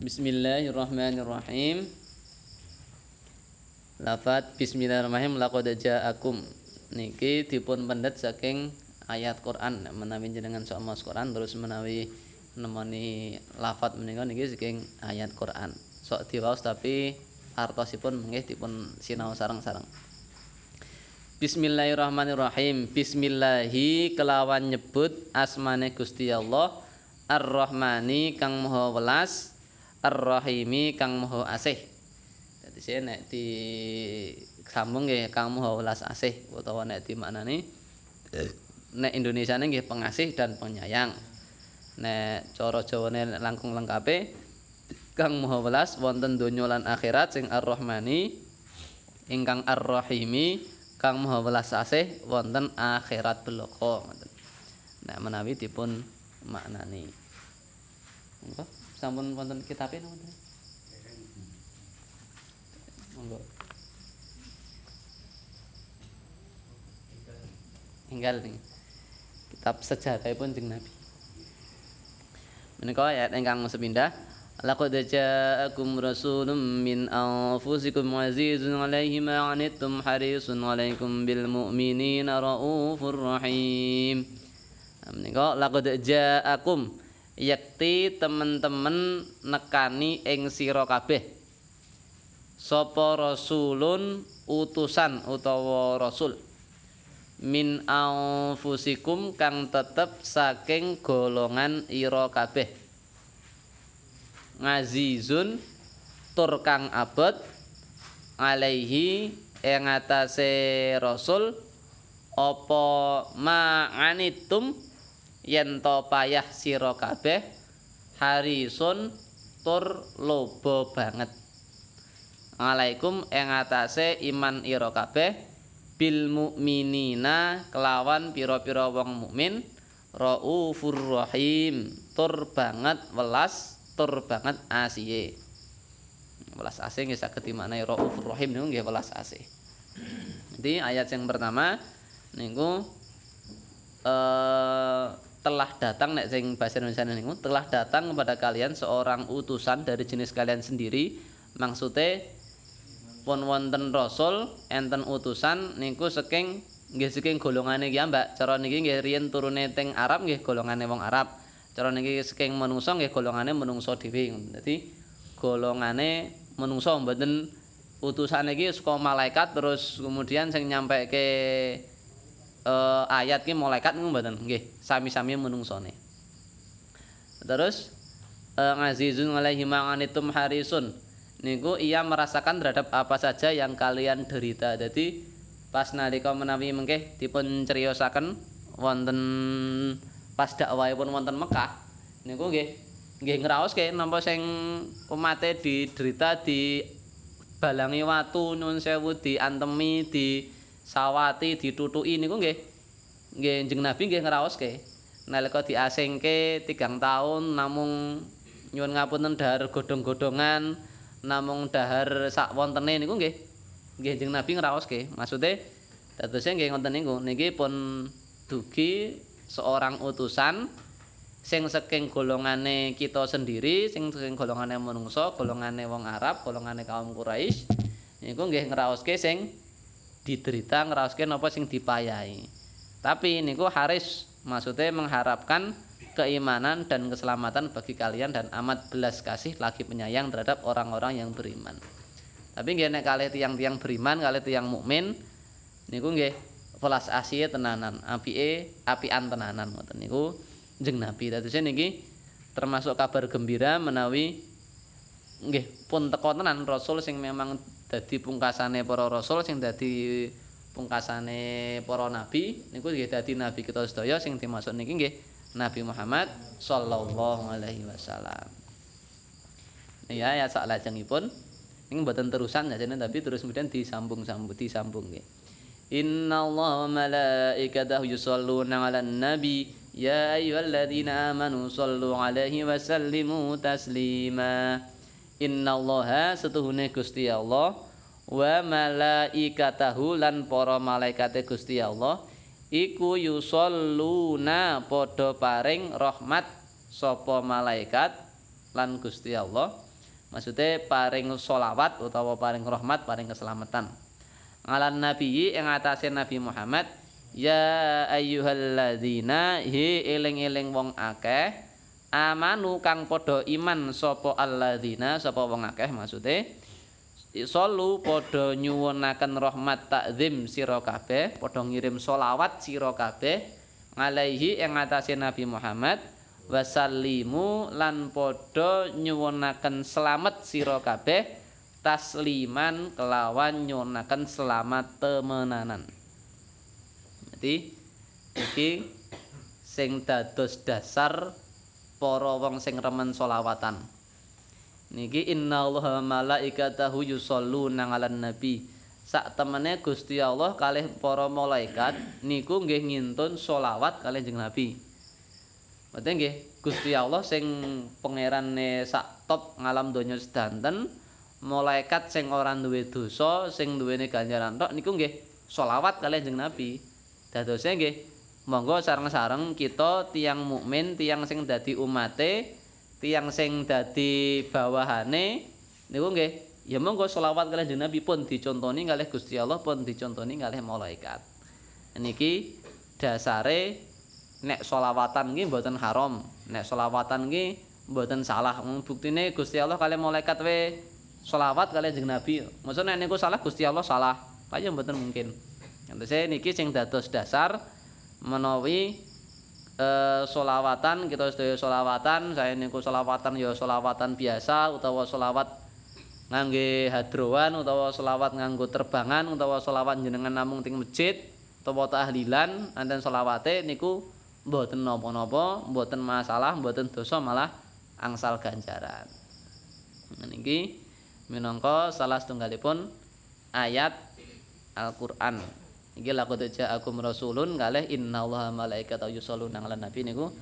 Bismillahirrahmanirrahim. Lafat Bismillahirrahmanirrahim laqad ja'akum niki dipun pendet saking ayat Quran menawi jenengan sok maos Quran terus menawi nemoni lafat menika niki saking ayat Quran. Sok diwaos tapi artosipun nggih dipun sinau sareng-sareng. Bismillahirrahmanirrahim. Bismillahi kelawan nyebut asmane Gusti Allah Ar-Rahmani kang Maha Welas Ar-Rahimi kang Maha Asih. Dadi nek di sambung nggih kang Maha Welas Asih utawa nek dimaknani nek Indonesiane nggih pengasih dan penyayang. Nek cara Jawane langkung lengkape kang Maha Welas wonten donya lan akhirat sing Ar-Rahmani ingkang Ar-Rahimi kang Maha Welas Asih wonten akhirat ngoten. Nek menawi dipun maknani. Monggo sampun wonten kitabe napa Monggo. Enggal nih. Kitab sejarahipun Jeng Nabi. Menika ayat ingkang sepindah Laqad ja'akum rasulun min anfusikum azizun 'alaihi ma 'anittum harisun 'alaikum bil mu'minina raufur rahim. Menika laqad ja'akum yakti temen-temen nekani ing sira kabeh. Sapa rasulun utusan utawa rasul? Min anfusikum kang tetep saking golongan ira kabeh. Ngazizun tur kang abot alaihi ing atase rasul apa ma'anitum yen to payah sira kabeh harisun tur loba banget. Alaikum ing atase iman ira kabeh bil mukminina kelawan pira-pira wong mukmin raufur rahim tur banget welas tur banget asihe welas asih nggih saged dimaknani raufur rahim niku nggih welas asih. Jadi ayat yang pertama niku eh telah datang nek sing bahasa Indonesia niku telah datang kepada kalian seorang utusan dari jenis kalian sendiri. Maksudnya pun wonten rasul enten utusan niku saking nggih saking golongane iki Mbak. Cara niki nggih riyen turune teng Arab nggih golongane wong Arab. Cara niki saking menungso nggih golongane menungso dhewe. Dadi golongane menungso mboten utusan iki saka malaikat terus kemudian sing nyampe ke uh, ayat ki malaikat niku mboten? Nggih sami-sami menungsone. Terus ngazizun alaihi ma'anitum harisun. Niku ia merasakan terhadap apa saja yang kalian derita. Jadi pas nalika menawi mengke dipun criosaken wonten pas dakwahipun wonten Mekah niku nggih nggih ngraoske napa sing umate diderita di balangi watu nyuwun sewu diantemi di sawati ditutuki niku nggih. Nggih Kanjeng Nabi nggih ngraoske. Nalika diasingke tigang tahun namung nyuwun ngapunten dahar godhong-godhongan namung dahar sak wontene niku nggih. Nggih Kanjeng Nabi ngraoske. Maksude dadose nggih ngoten niku niki pun dugi seorang utusan sing saking golongane kita sendiri sing saking golongane manungsa golongane wong Arab golongane kaum Quraisy niku nggih ngraoske sing diderita ngraoske napa sing dipayahi. Tapi niku haris maksudnya mengharapkan keimanan dan keselamatan bagi kalian dan amat belas kasih lagi penyayang terhadap orang-orang yang beriman. Tapi nggih nek kalih tiang-tiang beriman, kalih tiang mukmin niku nggih welas asih tenanan, apike apian tenanan ngoten niku jeng Nabi. Dados niki termasuk kabar gembira menawi nggih pun teko tenan rasul sing memang dadi pungkasane para rasul sing dadi pungkasane para nabi niku nggih dadi nabi kita sedaya sing dimaksud niki nggih Nabi Muhammad sallallahu alaihi wasallam. Ya ya sak lajengipun ini mboten terusan ya tapi terus kemudian disambung-sambung disambung nggih. Inna Allah malaikatahu yusalluna 'alan nabi ya ayyuhalladzina amanu sallu 'alaihi wa sallimu taslima. Innallaha setuhune Gusti Allah wa malaikatahu lan para malaikate Gusti Allah iku yusalluna padha paring rahmat sapa malaikat lan Gusti Allah. Maksude paring solawat utawa paring rahmat paring keselamatan. Ngalan nabi ing atase Nabi Muhammad ya ayyuhalladzina hi eling-eling wong akeh amanu kang padha iman sapa alladzina sapa wong akeh maksude Solu padha nyuwunaken rahmat takzim sira kabeh padha ngirim solawat sira kabeh alaihi ing atase Nabi Muhammad wasallimu lan padha nyuwunaken selamat sira kabeh tasliman kelawan nyuwunaken selamat temenanan. Dadi iki sing dados dasar para wong sing remen selawatan. Niki innallaha malaikatahu yusholluna 'alan nabi. Sak temene Gusti Allah kalih para malaikat niku nggih ngintun selawat kalih jeneng Nabi. Berarti nggih Gusti Allah sing pangerane sak top ngalam donya sedanten, malaikat sing ora duwe dosa, sing duwene ganjaran tok niku nggih selawat kalih jeneng Nabi. Dadose nggih monggo sareng-sareng kita tiang mukmin, tiang sing dadi umate, tiang sing dadi bawahane. Niku nggih. Ya monggo selawat kalih Nabi pun dicontoni kalih Gusti Allah pun dicontoni kalih malaikat. Niki dasare nek solawatan nggih mboten haram nek solawatan nggih mboten salah. Buktine Gusti Allah kalian malaikat we solawat kalian jeung Nabi. Maksudnya nek niku salah Gusti Allah salah. Kaya mboten mungkin. Entese niki sing dados dasar menawi e, solawatan kita sedaya solawatan saya niku solawatan ya solawatan biasa utawa solawat ngangge hadrowan utawa solawat nganggo terbangan utawa solawat jenengan namung ting masjid utawa tahlilan anten solawate niku mboten napa-napa, mboten masalah, mboten dosa malah angsal ganjaran. Niki minangka salah setunggalipun ayat Al-Qur'an. Iki laqad ja'akum rasulun kalih innallaha malaikatahu yusholluna 'alan nabi niku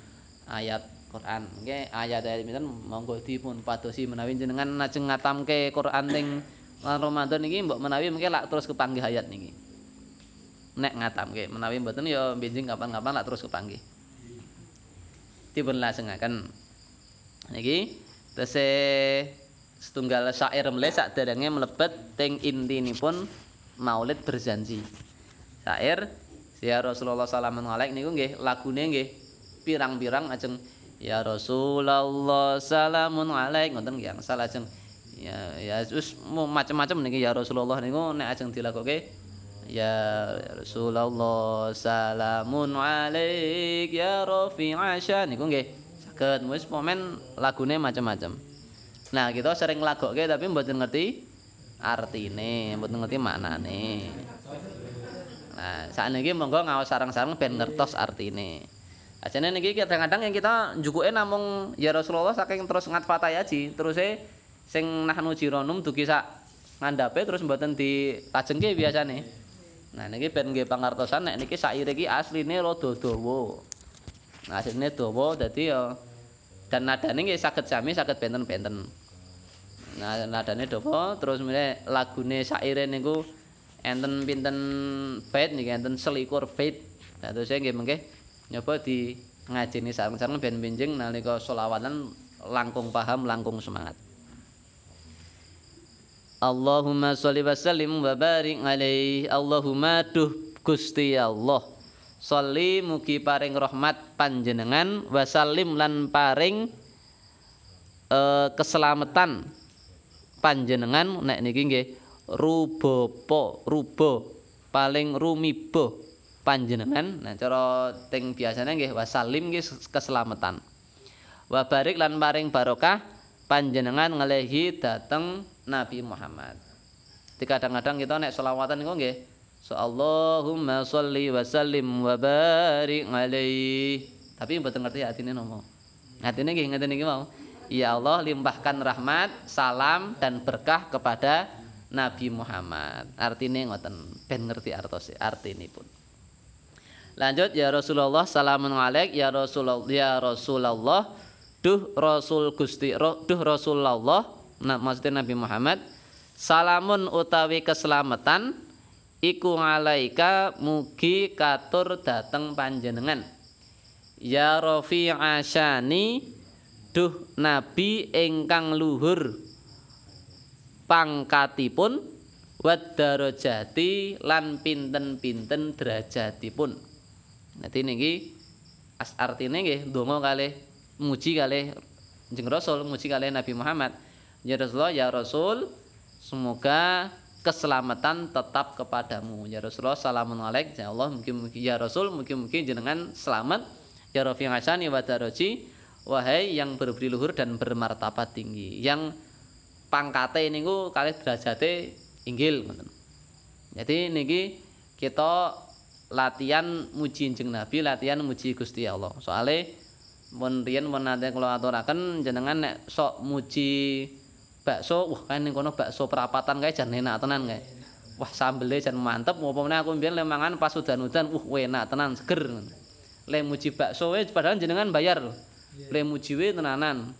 ayat Quran. Nggih ayat-ayat pinten monggo dipun padosi menawi jenengan lajeng ngatamke Quran ning Ramadan niki mbok menawi mengke lak terus kepanggih ayat niki. nek ngatamke menawi mboten ya benjing kapan-kapan lak terus kepanggih dipun lajengaken niki tese setunggal syair mle sakderenge mlebet teng intinipun maulid berjanji syair ya Rasulullah sallallahu alaihi niku nggih lagune nggih pirang-pirang ajeng ya Rasulullah salamun alaik ngoten nggih salah ajeng ya ya wis macam-macam niki ya Rasulullah niku nek ajeng dilakoke Ya Rasulullah salamun alaik ya Rafi Asya niku nggih saged wis momen lagune macam-macam. Nah, kita sering lagokke tapi mboten ngerti artine, mboten ngerti maknane. Nah, sakniki monggo ngaos sareng-sareng ben ngertos artine. Ajane niki kadang-kadang yang kita njukuke namung ya Rasulullah saking terus ngatfatai aji, terus sing nahnu jironum dugi sak ngandhape terus mboten dilajengke biasane. Nah niki ben nggih pangertosan nek niki saire iki asline rada dawa. Asline dawa dadi ya dan nadane nggih saged sami saged benten-benten. Nah nadane dawa terus mene lagune saire niku enten pinten bait niki enten selikur bait. Nah terus nggih mengke nyoba di ngajeni sareng-sareng ben benjing nalika selawatan langkung paham langkung semangat. Allahumma sholli wa sallim wa barik alaihi Allahumma duh Gusti Allah sholli mugi paring rahmat panjenengan wa sallim lan paring uh, keselamatan panjenengan nek niki nggih rubapa ruba paling rumiba panjenengan nah cara teng biasane nggih wa sallim nggih keselamatan wa barik lan paring barokah panjenengan ngelehi dateng Nabi Muhammad. Di kadang-kadang kita nek selawatan niku nggih. Allahumma sholli wa sallim wa barik alaihi. Tapi mboten ngerti atine nopo. Atine nggih ngeten iki mau. Ya Allah limpahkan rahmat, salam dan berkah kepada Nabi Muhammad. Artine ngoten, ben ngerti artose artinipun. Lanjut ya Rasulullah salamun alaik ya Rasulullah ya Rasulullah duh Rasul Gusti duh Rasulullah nah, maksudnya Nabi Muhammad salamun utawi keselamatan iku alaika mugi katur dateng panjenengan ya Rafi Asyani duh nabi ingkang luhur pangkatipun wad darajati lan pinten-pinten derajatipun. Dadi niki as artine nggih donga kalih muji kalih Jeng Rasul muji kalih Nabi Muhammad. Ya Rasulullah ya Rasul semoga keselamatan tetap kepadamu. Ya Rasulullah salamun alaik ya Allah mungkin ya Rasul mungkin-mungkin jenengan selamat ya Rafi wa daraji wahai yang berbudi luhur dan bermartabat tinggi. Yang pangkate niku kalih derajate inggil ngoten. Jadi niki kita latihan muji jeng Nabi, latihan muji Gusti Allah. Soale mun riyen mun nate kula aturaken jenengan nek sok muji bakso, wah kan ning kono bakso perapatan kae jan enak tenan kae. Wah sambele jan mantep, upamane aku mbiyen le mangan pas udan-udan, uh enak tenan, seger. Le muji bakso wae padahal jenengan bayar. Le muji wae tenanan.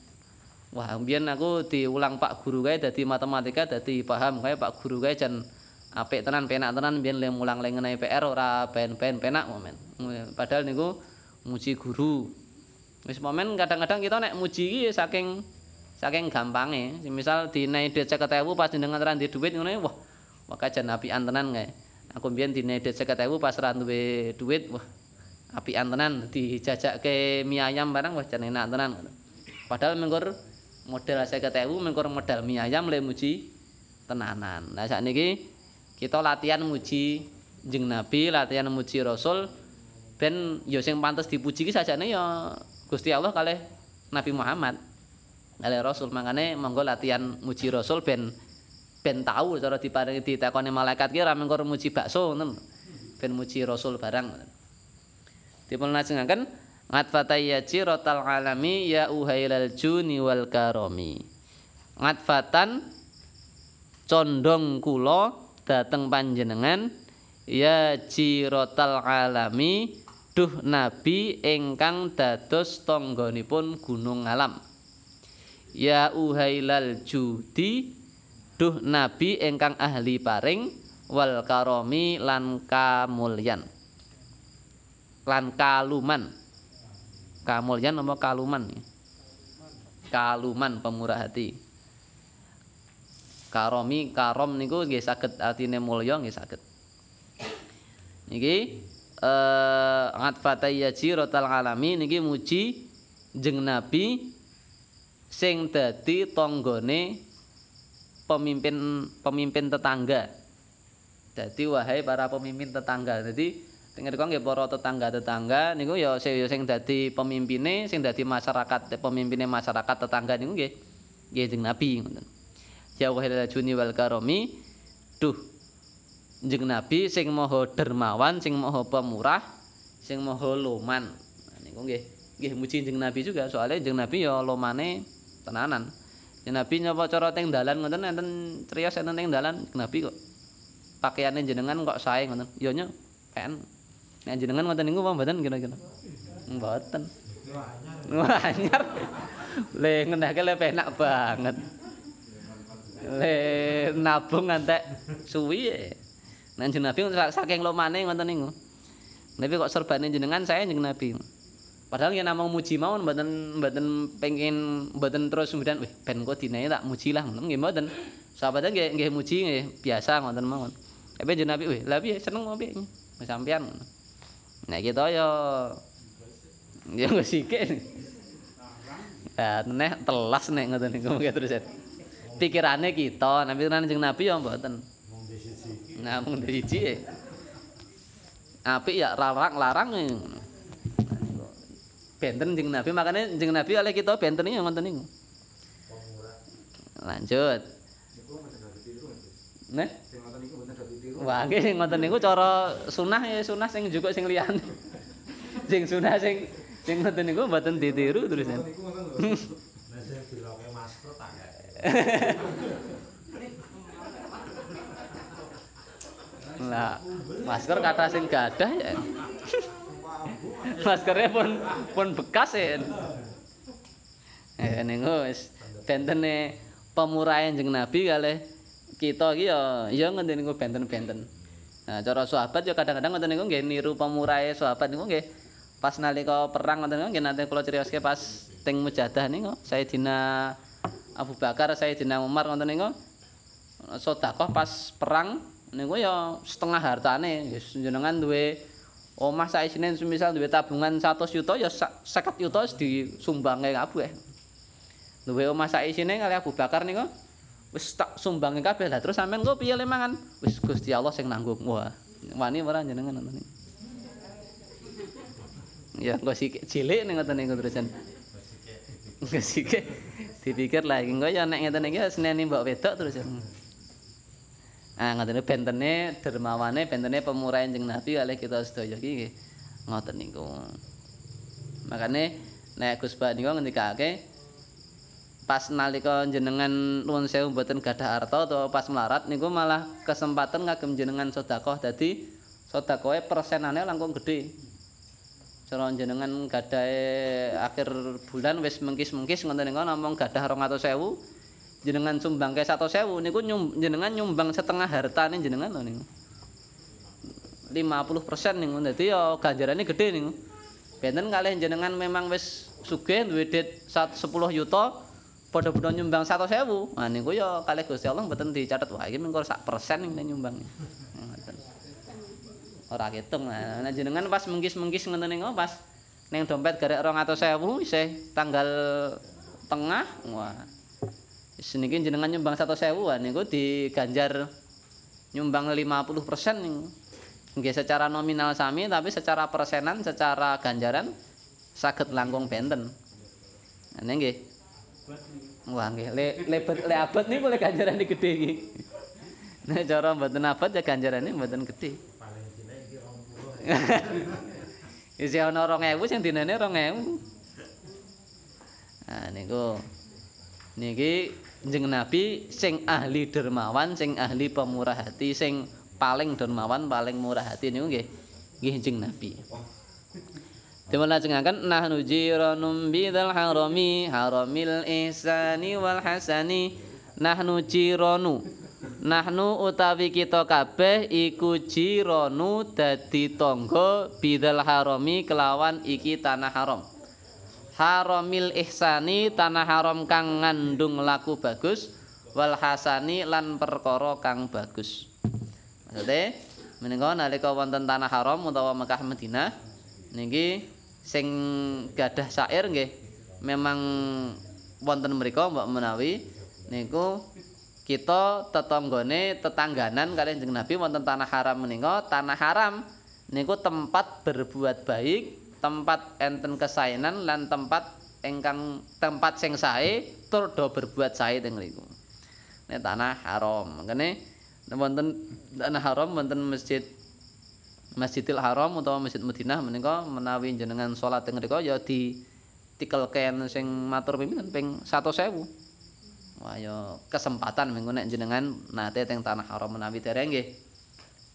Wah, mbiyen aku diulang Pak Guru kae dadi matematika dadi paham kae Pak Guru kae jan apik tenan, penak tenan mbiyen le mulang le ngenai PR ora ben-ben penak momen. Padahal niku muji guru. Wis momen kadang-kadang kita nek muji iki saking saking gampange. Misal dinai dhuwit 50.000 pas jenengan ra duwe dhuwit ngene wah maka jan apian tenan kae. Aku mbiyen dinai dhuwit 50.000 pas ra duwe dhuwit wah apian tenan dijajakke mie ayam barang wah jan enak tenan. Padahal mengkur modal 50.000 mengkur modal mie ayam le muji tenanan. Nah sakniki kita latihan muji jeng Nabi, latihan muji Rasul ben ya sing pantes dipuji ki sajane ya Gusti Allah kalih Nabi Muhammad. Kalih Rasul mangane monggo latihan muji Rasul ben ben tahu cara diparingi ditakoni malaikat ki ora muji bakso ngoten. Ben muji Rasul barang. Dipun lajengaken ngatfatayya rotal alami ya uhailal juni wal karomi. Ngatfatan condong kula dateng panjenengan ya jirotal alami duh nabi ingkang dados tangganipun gunung alam. Ya uhailal judi duh nabi ingkang ahli paring wal karomi lan kamulyan. Lan kaluman kamulyan apa kaluman? Kaluman pemurah hati. Karomi karom niku nggih saged artine mulya nggih saged. Niki eh ngatfatayya jiratal alami niki muji jeng nabi sing dadi tanggane pemimpin pemimpin tetangga. Dadi wahai para pemimpin tetangga. Dadi Kok nggih para tetangga-tetangga niku ya sing dadi pemimpine, sing dadi masyarakat, pemimpine masyarakat tetangga niku nggih nggih Jeng Nabi ngoten. ya wahil juni wal karomi duh jeng nabi sing moho dermawan sing moho pemurah sing moho loman. Niku nggih nggih muji jeng nabi juga. Soalnya jeng nabi ya lomane tenanan. Jeng nabi nyapa cara teng dalan ngoten enten criyos enten teng dalan. Nabi kok pakaiane jenengan kok sae ngoten. Ya nyo nek jenengan ngoten niku apa mboten kira-kira. Mboten. Anyar le ngenake le penak banget. Le nabung ngantek suwi nang Nabi saking lomane ngoten niku. Nabi kok serbane jenengan saya jeneng Nabi. Padahal yen namung muji mawon mboten mboten pengin mboten terus kemudian wih ben kok dinae tak muji lah. Ngoten nggih mboten. Sahabat nggih nggih muji nggih biasa ngoten mawon. Tapi jeneng Nabi wih lha piye? Seneng ngopi sampean nah kita ya ya wis sikik Ya, nek telas nek ngoten niku terus pikirane kita, nek pikirane jeneng Nabi ya mboten. Nah, mung siji. Apik ya larang-larang. Benten jeneng Nabi, makane jeneng Nabi oleh kita benten iki ngoten niku. Lanjut. Nek Wah, nggih ngoten niku cara sunah ya sunah sing juga sing liyane. sing sunah sing sing ngoten niku mboten ditiru terus. Nek sing diloke masker tak Lah, masker kata sing gadah ya. Maskernya pun pun bekas ya. Eh niku wis bentene pemurahan jeung Nabi kali kita iki ya ya ngene niku benten-benten. Nah, cara sahabat ya kadang-kadang ngoten niku nggih niru pemurahe sahabat niku nggih. Pas nalika perang ngoten nggih nate kula crioske pas teng mujadah niku Sayyidina Abu Bakar Sayyidina Umar ngoten niku sedekah pas perang niku ya setengah hartane. Jenengan duwe omah saisine semisal duwe tabungan 100 juta ya 50 juta disumbangke kabeh. Duwe omah saisine kali Abu Bakar niku wis tak sumbangi kabeh lah. Terus sampean kok piye le mangan wis Gusti Allah sing nanggung. Wah wani ora jenengan ngoten ya engko sik cilik ning ngoten niku terusan engko sik dipikir lah engko ya nek ngeten iki seneni mbok wedok terus Ah ngoten bentene dermawane bentene pemurah Kanjeng Nabi kalih kita sedaya iki ngoten niku. Makane nek Gus Pak niku ngendikake pas nalika jenengan nuwun sewu mboten gadah harta atau pas melarat niku malah kesempatan ngagem jenengan sedekah. Dadi sedekahe persenane langkung gedhe. Cara jenengan gadahe akhir bulan wis mengkis-mengkis ngoten niku namung gadah 200.000 jenengan sumbang ke satu sewu niku nyum, jenengan nyumbang setengah harta nih jenengan loh niku. lima puluh persen nih jadi ya ganjarannya gede nih benten kalian jenengan memang wis suge duwe duit sepuluh juta pada nyumbang satu sewu nah niku ya kalian gusti allah beten dicatat wah ini mengkor sak persen nih nyumbang ora hitung nah jenengan pas mengkis mengkis ngoten niku pas neng dompet garek rong atau sewu isih tanggal tengah wah Seniki jenengan nyumbang satu sewu niku diganjar nyumbang 50 persen niku. Nggih secara nominal sami tapi secara persenan, secara ganjaran saged langkung benten. Ini nggih. Wah nggih, le lebet le abot niku le ganjaran gede iki. Nek cara mboten abot ya ganjarane mboten gede. Paling dina iki 20. Isi ana 2000 sing dinane 2000. Nah niku. Niki Kanjeng Nabi sing ahli dermawan, sing ahli pemurah hati, sing paling dermawan, paling murah hati niku nggih. Nggih Kanjeng Nabi. Dimalajengaken nahnu jiranum bidzal harami haramil ihsani wal hasani. Nahnu jiranu nahnu utawi kita kabeh iku jiranu dadi tangga bidzal harami kelawan iki tanah haram. Haramil ihsani tanah haram kang ngandung laku bagus wal hasani lan perkara kang bagus. Maksude menika nalika wonten tanah haram utawa Mekah Madinah niki sing gadah syair nggih memang wonten mriku mbok menawi niku kita tetanggane tetangganan kalian jeneng Nabi wonten tanah haram menika tanah haram niku tempat berbuat baik tempat enten kesainan lan tempat ingkang tempat sing sae tur do berbuat sae teng mriku. Tanah haram, ngene wonten tanah haram wonten masjid Masjidil Haram utawa Masjid Madinah menika menawi jenengan salat teng mriku ya di tikelken sing matur pimpinan ping 100.000. Wah ya kesempatan mengko nek jenengan nate teng tanah haram menawi dereng nggih.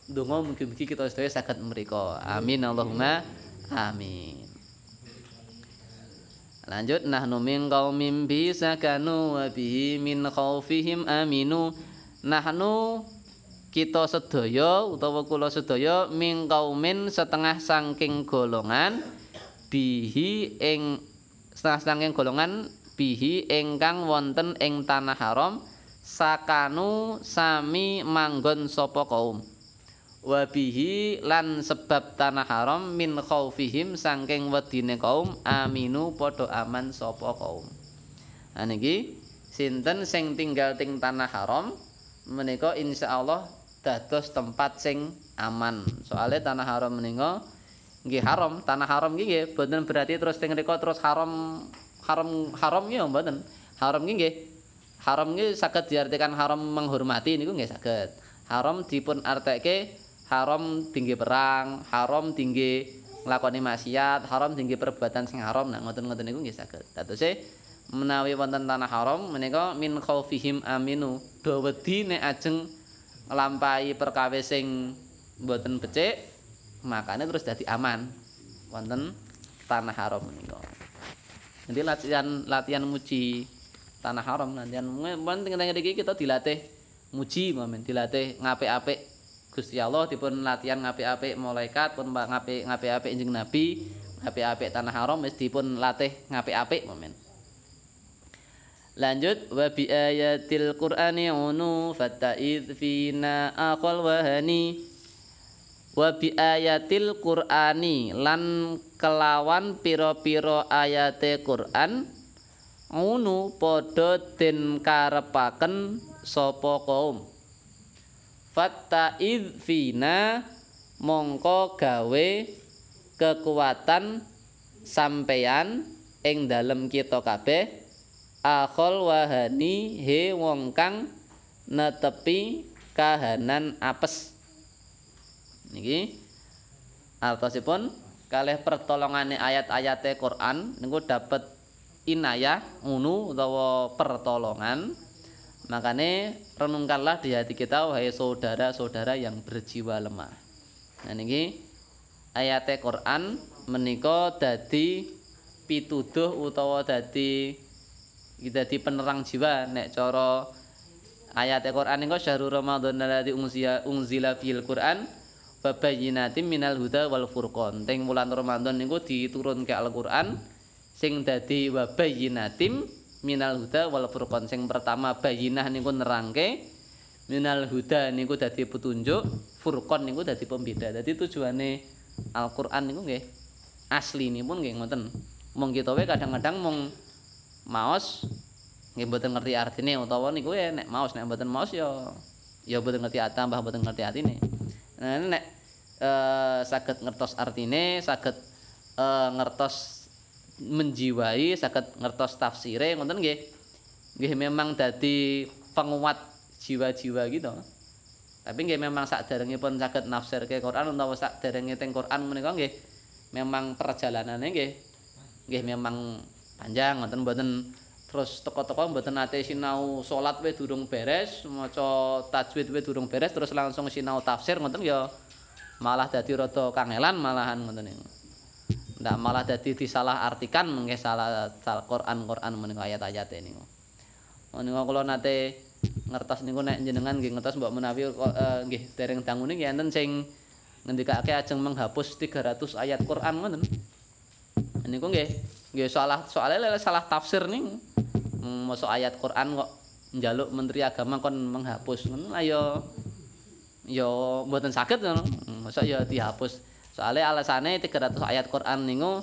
Donga mugi-mugi kita sedaya saged mriku. Amin Allahumma Amin. Lanjut nahnu min qaumin bi sakanu wa bihi min khaufihim aminu. Nahnu kita sedaya utawa kula sedaya min qaumin setengah saking golongan bihi ing setengah saking golongan bihi ingkang wonten ing tanah haram sakanu sami manggon sapa kaum. wabihi lan sebab tanah haram min khaufihim saking wedine kaum aminu padha aman sapa kaum. Ha niki sinten sing tinggal ting tanah haram menika insyaallah dados tempat sing aman. Soale tanah haram menika nggih haram, tanah haram nggih boten berarti terus teng mriku terus haram haram haram nggih mboten. Haram nggih haram nggih saged diartikan haram menghormati niku nggih saged. Haram dipun arteke haram tinggi perang, haram tinggi nglakoni maksiat, haram tinggi perbuatan sing haram. Nah, ngoten-ngoten niku nggih saged. Dadose menawi wonten tanah haram menika min khaufihim aminu. Do wedi nek ajeng nglampahi perkawis sing mboten becik, makane terus dadi aman. Wonten tanah haram menika. Nanti latihan latihan muji tanah haram latihan penting iki kita dilatih muji momen dilatih ngapik-apik Gusti Allah dipun latihan ngapik-apik malaikat pun ngapik ngapik-apik Kanjeng Nabi apik-apik tanah haram wis dipun latih ngapik-apik momen Lanjut wa bi ayatil Qur'ani unu fatta'id fina aqal wahani. Wa bi ayatil Qur'ani lan kelawan pira-pira ayate Qur'an unu padha den karepaken sapa kaum fatta'id fina mongko gawe kekuatan sampeyan ing dalem kita kabeh akhol wahani he wong kang netepi kahanan apes. Niki artosipun kalih pertolongane ayat-ayate Quran niku dapat inayah unu utawa pertolongan. Makane renungkanlah di hati kita wahai saudara-saudara yang berjiwa lemah. Nah niki ayate Quran menika dadi pituduh utawa dadi kita di penerang jiwa nek cara ayat Al-Qur'an niku syahrul ramadhan alladzi unzila unzila fil Qur'an babayinatim minal huda wal furqan. Teng bulan Ramadan niku diturunke Al-Qur'an sing dadi wabayinatim minal huda wal furqan. Sing pertama bayinah niku nerangke minal huda niku dadi petunjuk, furqan niku dadi pembeda. Dadi tujuane Al-Qur'an niku nggih asli ini pun nggih ngoten. Mong kita kadang-kadang mong maos nggih mboten ngerti artine utawa niku ya nek maos nek mboten maos ya ya mboten ngerti tambah mboten ngerti artine. Nah nek eh saged ngertos artine, saged eh ngertos menjiwai, saged ngertos tafsire ngoten nggih. Nggih memang dadi penguat jiwa-jiwa gitu. Tapi nggih memang saderengipun saged nafsirke Quran utawa saderenge teng Quran menika nggih memang perjalanane nggih nggih memang panjang ngoten mboten. Terus teko-teko mboten nate sinau salat we durung beres maca tajwid we durung beres terus langsung sinau tafsir ngoten ya. Malah dadi rada kangelan malahan ngoten ndak malah dadi disalah artikan mengke salah Quran Quran menika ayat-ayat niku. Menika kula nate ngertos niku nek jenengan nggih ngertos mbok menawi uh, nggih dereng dangune nggih enten sing ngendikake ajeng menghapus 300 ayat Quran ngoten niku nggih nggih salah soalnya salah tafsir nih masuk ayat Quran kok njaluk menteri agama kon menghapus. Ayo yo mboten saged hmm, masa ya dihapus. Soalnya alasannya 300 ayat Quran niku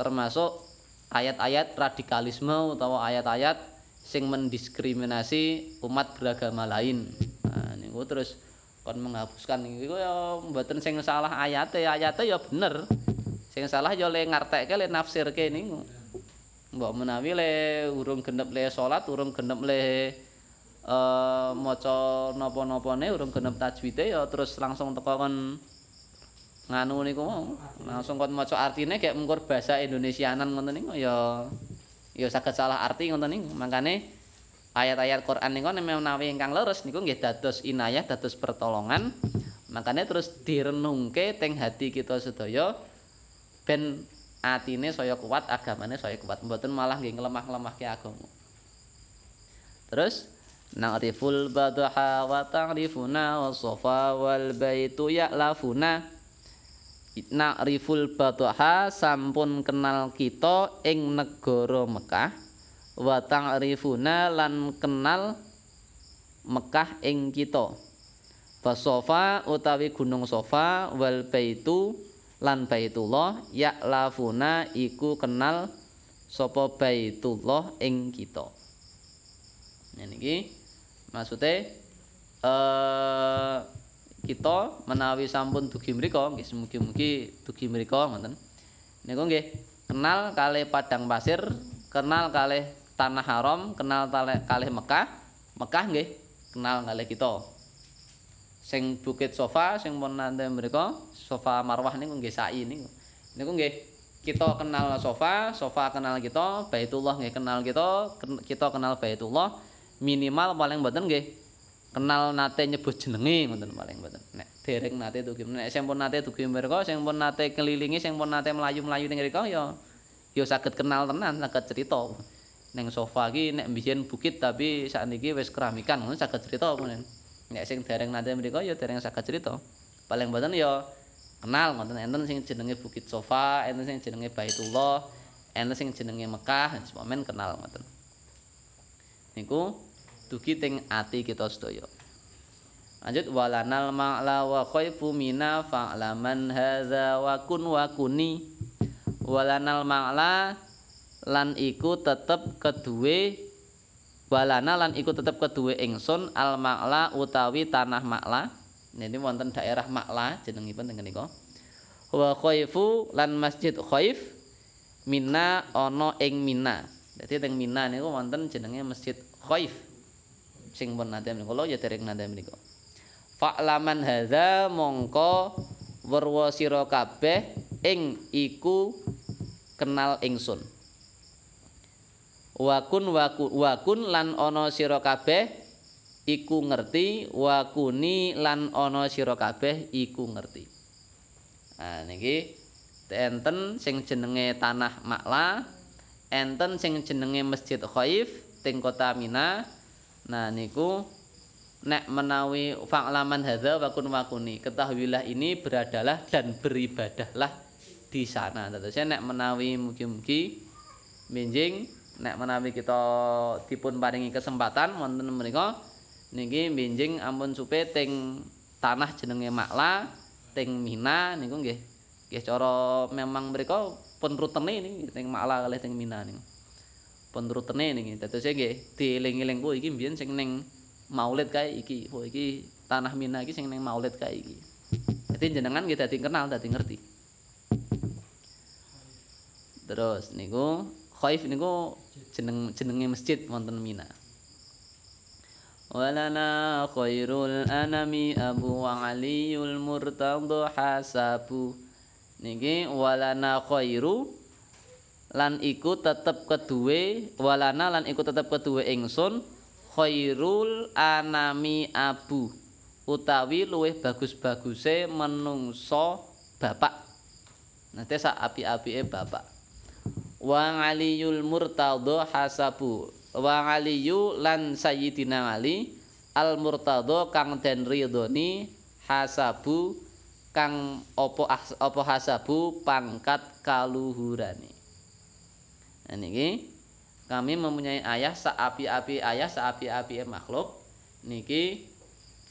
termasuk ayat-ayat radikalisme utawa ayat-ayat sing mendiskriminasi umat beragama lain. Nah niku terus kon menghapuskan. Niku ya mboten sing salah ayate. Ayate ya bener sing salah ya le ngartekke le nafsirke niku. Mbok menawi le urung genep le salat urung genep le uh, maca napa-napane urung genep tajwide ya terus langsung teko kon nganu niku langsung kon maca artine kayak mengkur bahasa Indonesianan ngoten niku ya ya saged salah arti ngoten niku. Makane ayat-ayat Quran niku menawi ingkang leres niku nggih dados inayah dados pertolongan. Makane terus direnungke teng hati kita sedaya ben atine saya kuat agamane saya kuat. Mboten malah nggih nglemah-lemahke agama. Terus na'riful badaha wa ta'rifuna wa safa wal baitu ya'lafuna. Na'riful badaha sampun kenal kita ing negara Mekah. Wa ta'rifuna lan kenal Mekah ing kita. Basofa utawi gunung Sofa wal baitu lan Baitullah lafuna iku kenal sapa Baitullah ing kita. Niki maksude eh kita menawi sampun dugi mriku nggih mugi-mugi dugi mriku ngoten. Niku nggih kenal kalih padang pasir, kenal kalih tanah haram, kenal kalih Mekah. Mekah nggih kenal kalih kita. Sing bukit sofa sing pun nante mereka sofa marwah niku nggih sa'i niku. Niku nggih kita kenal sofa sofa kenal kita baitullah nggih kenal kita kita kenal baitullah. Minimal paling mboten nggih kenal nate nyebut jenenge ngoten paling mboten. Nek dereng nate dugi nek sing pun nate dugi mereka pun nate kelilingi sing pun nate melayu-melayu ning mriku ya ya saged kenal tenan saged cerita. Ning sofa iki nek mbiyen bukit tapi sakniki wis keramikan ngono saged cerita ngoten nek sing dereng nate mriku ya dereng saged crita paling mboten ya kenal ngoten enten sing jenenge Bukit Sofa, enten sing jenenge Baitullah, enten sing jenenge Mekah, semomen kenal ngoten. Niku dugi teng ati kita sedaya. Lanjut walanal ma'la wa khaifu mina fa'laman hadza wa kun wa kuni. Walanal ma'la lan iku tetep keduwe walana lan iku tetep keduwe ingsun al ma'la utawi tanah ma'la. Ini wonten daerah Makla jenengipun teng niku. Wa khaifu lan Masjid Khaif Mina ana ing Mina. Dadi teng Mina niku wonten jenenge Masjid Khaif. Sing pun nate kula ya dereng nate menika. Fa'laman hadza mongko werwa sira kabeh ing iku kenal ingsun. Wakun wakun lan ana sira kabeh iku ngerti wa kuni lan ana sira kabeh iku ngerti. Nah niki enten sing jenenge Tanah Makla, enten sing jenenge Masjid Khaif teng Kota Mina. Nah niku nek menawi fa'laman hadza wa kun wa kuni, ketahuilah ini beradalah dan beribadahlah di sana. Terus nek menawi mugi-mugi minjing nek menawi kita dipun paringi kesempatan wonten menika niki benjing ampun supe teng tanah jenenge Makla teng Mina niku nggih. Nggih cara memang mereka pun rutene niki teng Makla kalih teng Mina niku. Pun rutene niki. Dados nggih dieling-eling ku iki mbiyen sing ning Maulid kae iki. Oh iki tanah Mina iki sing ning Maulid kae iki. Dadi jenengan nggih dadi kenal dadi ngerti. Terus niku Khaif niku jeneng jenenge masjid wonten Mina. Walana khairul anami abu wa aliyul murtadha hasabu. Niki walana khairu lan iku tetep keduwe walana lan iku tetep keduwe ingsun khairul anami abu. Utawi luwih bagus-baguse menungso bapak. Nanti sak api-apike bapak wa aliyul murtadha hasabu. Wa aliyu lan sayyidina ali. Al murtadha kang den ridhoni hasabu kang apa apa hasabu pangkat kaluhurane. Niki kami mempunyai ayah saapi-api ayah saapi-api makhluk. Niki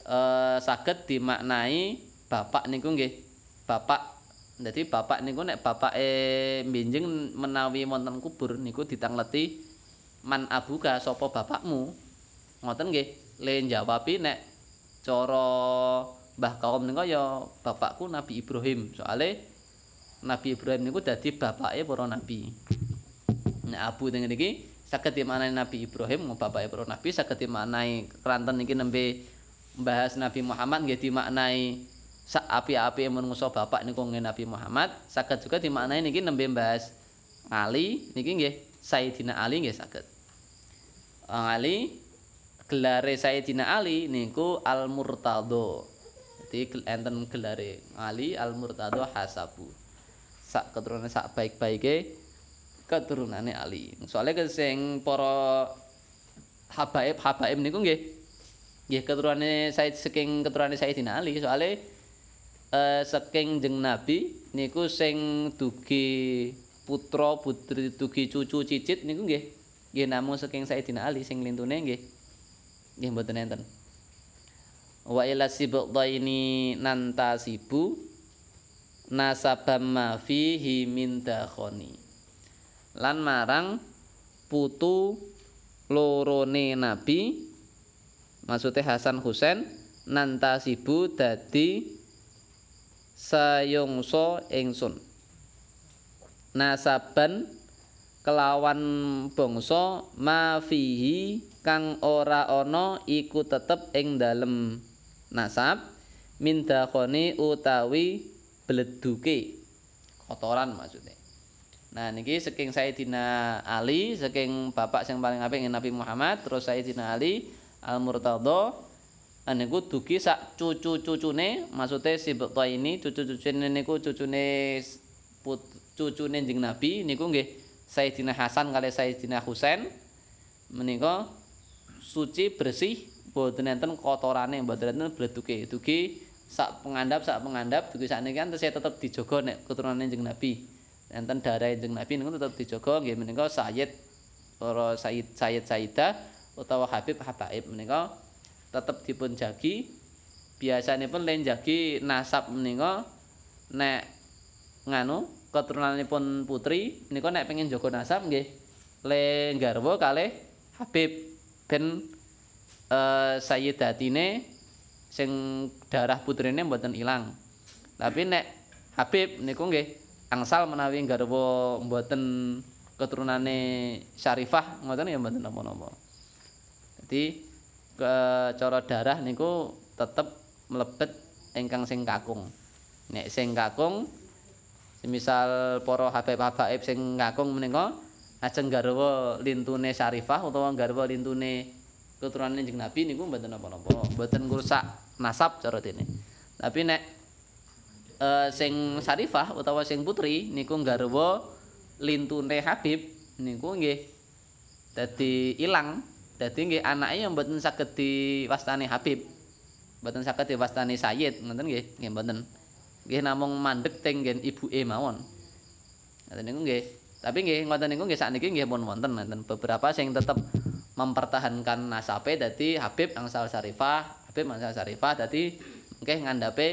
eh, saged dimaknai bapak niku nggih bapak Jadi bapak niku nek bapake benjing menawi wonten kubur niku ditangleti man abuka sapa bapakmu? Ngoten nggih. Le jawabi nek cara Mbah Kaum niku ya bapakku Nabi Ibrahim. Soale Nabi Ibrahim niku dadi bapake para nabi. Nek abu teng niki saged dimaknani Nabi Ibrahim bapake para nabi saged dimaknani kranten niki nembe bahas Nabi Muhammad nggih dimaknai sak api-api menungso bapak niku Nabi Muhammad saged juga dimaknai niki nembe bahas Ali niki nggih Sayyidina Ali nggih saged Ali gelare Sayyidina Ali niku Al Murtado. Jadi enten gelare Ali Al Murtado Hasabu. Sak keturunan sak baik-baike keturunane Ali. Soale sing para habaib habaib niku nggih nggih keturunane Said saking keturunane Sayyidina Ali soale eh, saking jeng Nabi niku sing dugi putra putri dugi cucu cicit niku nggih. Nggih namung saking Sayyidina Ali sing lintune nggih. Nggih mboten enten. Wa ila sibqaini nantasibu nasabam ma fihi min dakhoni. Lan marang putu lorone nabi maksudnya Hasan Husain nantasibu dadi sayungso ingsun. Nasaban kelawan bangsa mafihi kang ora ana iku tetep ing dalem. Nasab min utawi bleduke. Kotoran maksudnya. Nah niki saking Sayyidina Ali, saking bapak sing paling apik Nabi Muhammad, terus Sayyidina Ali Al Murtadha niku dugi sak cucu-cucune, maksude si ini cucu-cucune niku cucune cucune Jeng Nabi niku nggih Sayyidina Hasan kali Sayyidina Husain menika suci bersih boten enten kotorane boten enten bleduke dugi sak pengandap sak pengandap dugi sakniki kan tesih tetep dijaga nek keturunan Kanjeng Nabi. Enten darah Kanjeng Nabi niku tetep dijaga nggih menika Sayyid para Sayyid Sayyid Sayyidah utawa Habib Habaib menika tetep dipun jagi. Biasanipun len nasab menika nek nganu keturunanipun putri menika nek pengen jaga nasab nggih le garwa kalih Habib ben uh, Sayyidatine sing darah putrine mboten ilang. Tapi nek Habib niku nggih angsal menawi garwa mboten keturunane Syarifah ngoten ya mboten napa-napa. Dadi cara darah niku tetep mlebet ingkang sing kakung. Nek sing kakung semisal para Habib-habib sing kakung menika ajeng garwa lintune Syarifah utawa garwa lintune keturunan Kanjeng Nabi niku mboten napa-napa, mboten ngrusak nasab cara dene. Tapi nek e, sing Sarifah utawa sing putri niku garwa lintune Habib niku nggih dadi ilang. Dadi nggih anake yang mboten saged diwastani Habib. Mboten saged diwastani Sayyid, ngoten nggih, nggih mboten. Nggih namung mandeg teng ngen ibuke mawon. Ngoten niku nggih. Tapi nggih ngoten niku nggih sakniki nggih pun wonten beberapa sing tetep mempertahankan nasabe dadi Habib Angsal Syarifah, Habib Angsal Syarifah dadi nggih ngandhape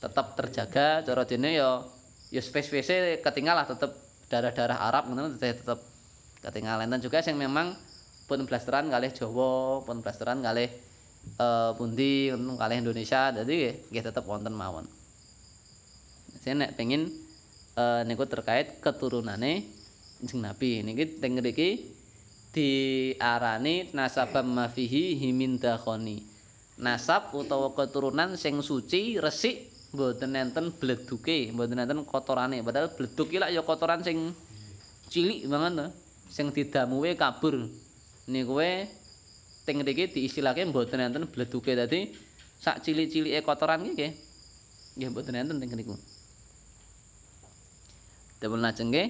tetap terjaga cara dene ya ya space-space ketinggal tetep darah-darah Arab ngono tetep ketinggal enten juga sing memang pun blasteran kalih Jawa, pun blasteran kalih uh, pundi kalih Indonesia. Dadi nggih tetep wonten mawon. Saya nek pengin uh, niku terkait keturunane Kanjeng Nabi. Niki teng mriki diarani nasabam mafihi himindakhoni nasab utawa keturunan sing suci resik mboten enten bleduke mboten enten kotorane. Padahal bleduk iki ya kotoran sing cilik banget to sing didamuwe kabur niku kowe teng mriki diistilahke mboten enten bleduke. Dadi sak cilik-cilike kotoran iki nggih. Mboten enten teng mriku Dapun lajeng nggih.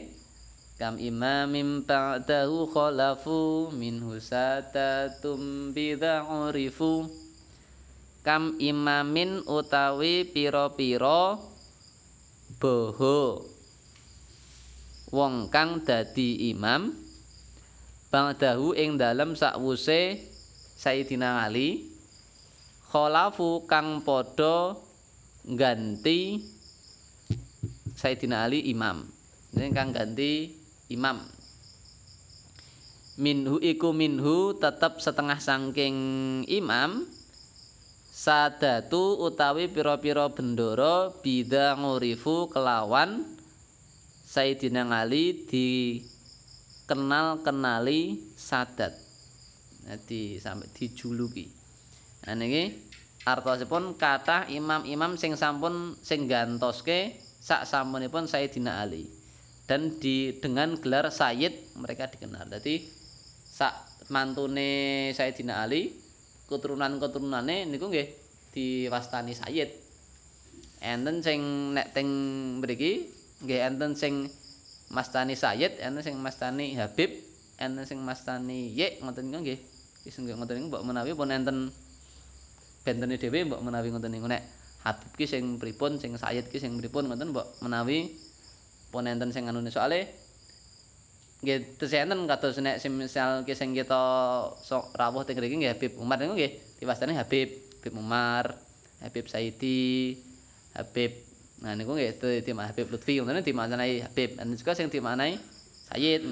Kam imamim ba'dahu khalafu minhu satatum bidha'urifu kam imamin utawi pira-pira boho. Wong kang dadi imam ba'dahu ing dalem sakwuse Sayyidina Ali. Khalafu kang padha ganti Sayyidina Ali imam. Ini kang ganti imam. Minhu iku minhu tetep setengah sangking imam. Sadatu utawi pira-pira bendoro bida ngurifu kelawan Sayyidina Ali dikenal kenali sadat jadi sampai dijuluki nah ini artosipun kata imam-imam sing sampun sing gantoske sak sampunipun Sayyidina Ali dan di dengan gelar Sayyid mereka dikenal. Jadi sak mantune Sayyidina Ali keturunan-keturunane niku nggih diwastani Sayyid. Enten sing nek teng mriki nggih enten sing mastani Sayyid, enten sing mastani Habib, enten sing mastani Yek ngoten niku nggih. Wis ngoten niku mbok menawi pun enten bentene dhewe mbok menawi ngoten niku nek Habib ki sing pripun, sing Sayyid ki sing pripun ngoten mbok menawi pun enten sing anune soalé nggih tesih enten kados nek misal ki sing kita sok rawuh teng mriki nggih Habib Umar niku nggih diwastani Habib Habib Umar Habib Saidi Habib nah niku nggih di Habib Lutfi. Ngoten dimaknani Habib. Enten juga sing dimaknani Sayyid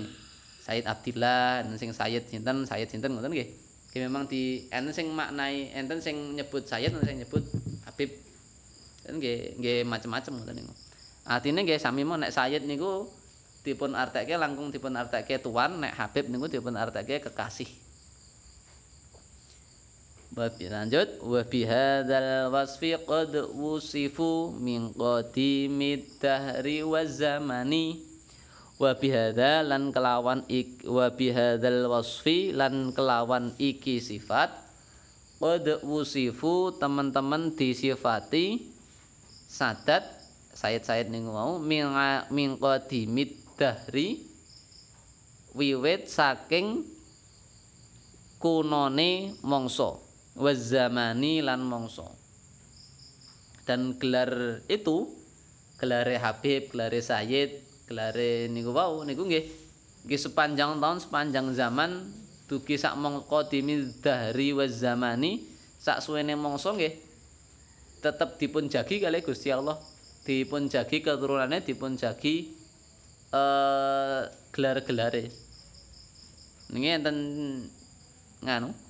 Sayyid Abdillah enten sing Sayyid sinten Sayyid sinten ngoten nggih. Ki memang di enten sing maknai enten sing nyebut Sayyid enten sing nyebut Habib. Nggih nggih macam-macam ngoten niku. Artine nggih sami mon nek Sayyid niku dipun artekke langkung dipun artekke tuan, nek Habib niku dipun artekke kekasih. Bab lanjut wa bi hadzal wasfi qad wusifu min qadimid dahri wa zamani. Wa bi lan kelawan ik wa bi hadzal wasfi lan kelawan iki sifat. Qad wusifu teman-teman disifati sadat sayid-sayid niku mau min qadimid dahri. Wiwit saking kunone mangsa wa zamani lan mangsa. Dan gelar itu gelare Habib, gelare Sayyid, gelare niku wau niku nggih. Nggih sepanjang tahun sepanjang zaman dugi sak mongko dimi dahri wa zamani sak suwene mangsa nggih tetep dipun jagi kalih Gusti Allah. Dipun jagi keturunannya dipun jagi eh gelar-gelare. Niki enten nganu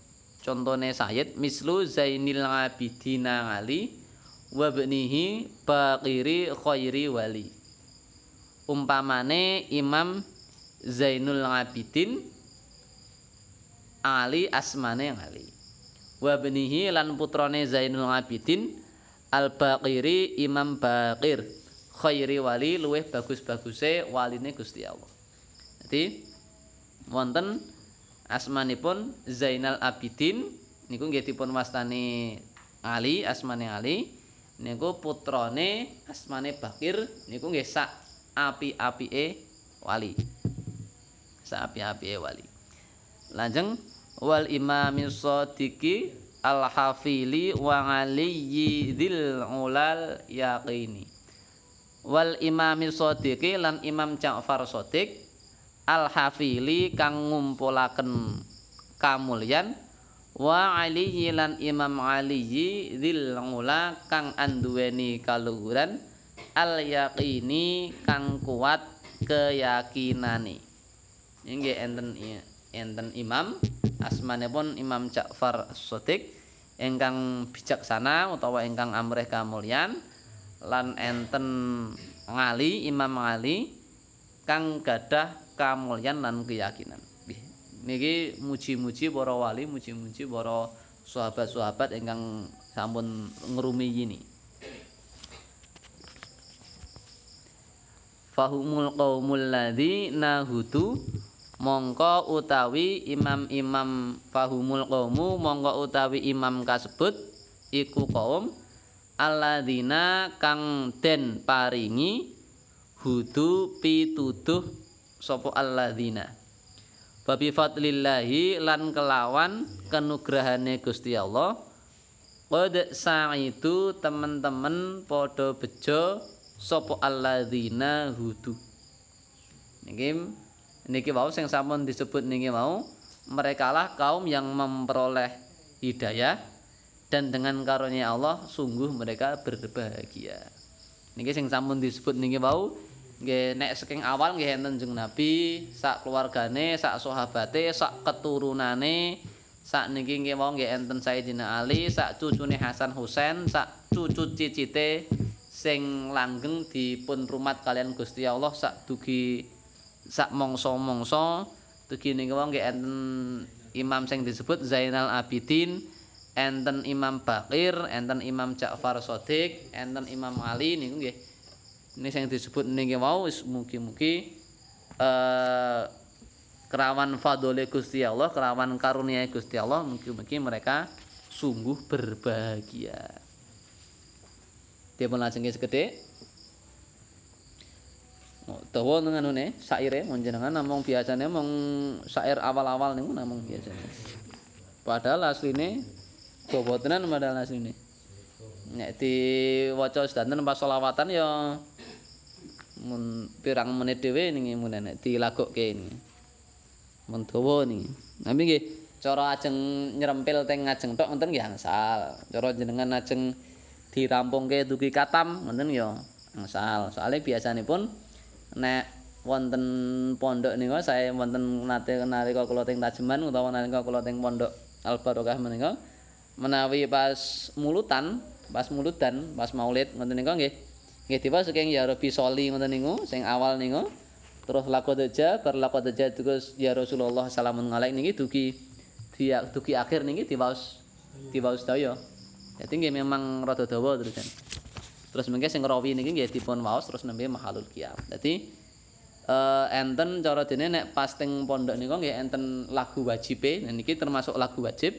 contone Sayyid mislu Zainil Abidin Ali wa bnihi Baqiri Khairi Wali umpamane Imam Zainul Abidin Ali asmane Ali wa bnihi lan putrane Zainul Abidin Al Baqiri Imam Baqir Khairi Wali luweh bagus-baguse waline Gusti Allah. Jadi wonten asmanipun Zainal Abidin niku nggih dipun wastani Ali asmane Ali niku putrane asmane Bakir niku nggih sak api-apike wali. Sak api-apike wali. Lajeng wal imami shadiqi al hafili wa aliyyi dzil ulal yaqini. Wal imami shadiqi lan Imam Ja'far Shadiq al hafili kang ngumpulaken kamulyan wa aliyyi lan Imam Aliyyi dzil ula kang anduweni kaluhuran al yaqini kang kuat keyakinane. Inggih enten enten imam asmanipun Imam Ja'far Shadiq ingkang bijaksana utawa ingkang amrih kamulyan lan enten ngali Imam ngali kang gadah kamulyan lan keyakinan. Niki muji-muji para wali, muji-muji para sahabat-sahabat ingkang sampun ngrumiyini. Fahumul qaumul ladzi nahutu mongko utawi imam-imam fahumul qaumu mongko utawi imam kasebut iku kaum alladzina kang den paringi hudu pituduh sapa alladzina? Babi fadlillahi lan kelawan kenugrahane Gusti Allah. Qad sa'idu temen-temen padha bejo sapa alladzina hudu. Niki niki wau sing sampun disebut niki mau mereka lah kaum yang memperoleh hidayah dan dengan karunia Allah sungguh mereka berbahagia. Niki sing sampun disebut niki wau nggih nek saking awal nggih enten jeneng Nabi, sak keluargane, sak sahabate, sak keturunane, sak niki nggih wau nggih enten Sayyidina Ali, sak cucune Hasan Husain, sak cucu cicite sing langgeng dipun rumat kalian Gusti Allah sak dugi sak mangsa-mangsa dugi niki wau nggih enten imam sing disebut Zainal Abidin enten Imam Bakir, enten Imam Ja'far Shadiq, enten Imam Ali niku nggih. Ini sing disebut niki wau wis mugi-mugi eh kerawan fadhole Gusti Allah, kerawan karunia Gusti Allah, mugi-mugi mereka sungguh berbahagia. Dipun lajeng segede. Oh, dawa nganune saire menjenengan namung biasane mung sair awal-awal niku namung biasane. Padahal Bawa tenan padahal asline. Nek diwaca sedanten pas selawatan ya mun pirang menit dhewe ning mun nek dilagokke ini. Mun dawa niki. Tapi nggih cara ajeng nyerempil teng ngajeng tok ngoten nggih angsal. Cara jenengan ajeng dirampungke dugi katam ngoten ya angsal. Soale biasanipun nek wonten pondok niku saya wonten nate nalika kula teng Tajeman utawa nalika kula teng pondok Al Barokah menika menawi pas mulutan, pas mulutan, pas maulid ngoten niku nggih. Nggih tiba saking ya Rabbi soli ngoten niku sing awal niku. Terus laqadaja bar laqadaja terus ya Rasulullah salamun alaik niki dugi dia dugi akhir niki diwaos diwaos daya. Dadi nggih memang rada dawa terusan. Terus mengke sing rawi niki nggih dipun waos terus nembe mahalul qiyam. Dadi uh, enten cara dene nek pas teng pondok niku nggih enten lagu wajibe. Niki termasuk lagu wajib.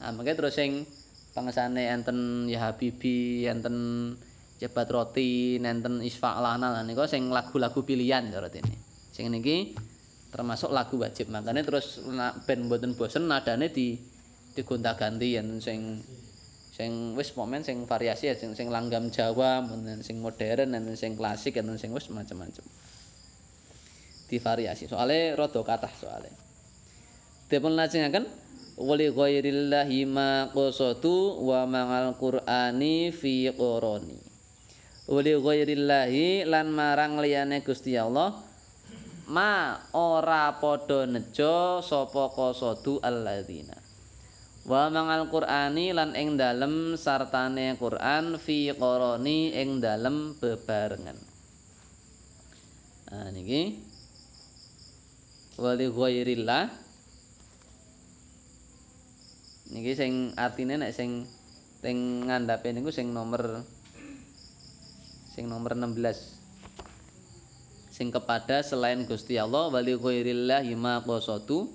Nah, mengke terus sing pangsane enten ya Habibi, enten Jebat Roti, enten Isfa Lana lan niku sing lagu-lagu pilihan cara dene. Sing niki termasuk lagu wajib. Makanya terus ben mboten bosen nadane di digonta-ganti enten sing sing wis momen sing variasi ya sing, sing langgam Jawa wonten sing modern wonten sing klasik wonten sing wis macam-macam divariasi soalnya rada kathah soalnya dipun lajengaken wali ghairillahi ma qasatu wa ma'al qur'ani fi qurani wali ghairillahi lan marang liyane Gusti Allah ma ora padha nejo sapa qasadu alladzina? Wa ma'al qur'ani lan ing dalem sartane Quran fi qurani ing dalem bebarengan. Nah niki. Wali ghairillah niki sing artine nek sing teng ngandhape niku sing nomor sing nomor 16 sing kepada selain Gusti Allah wali ghairillah ma qasatu.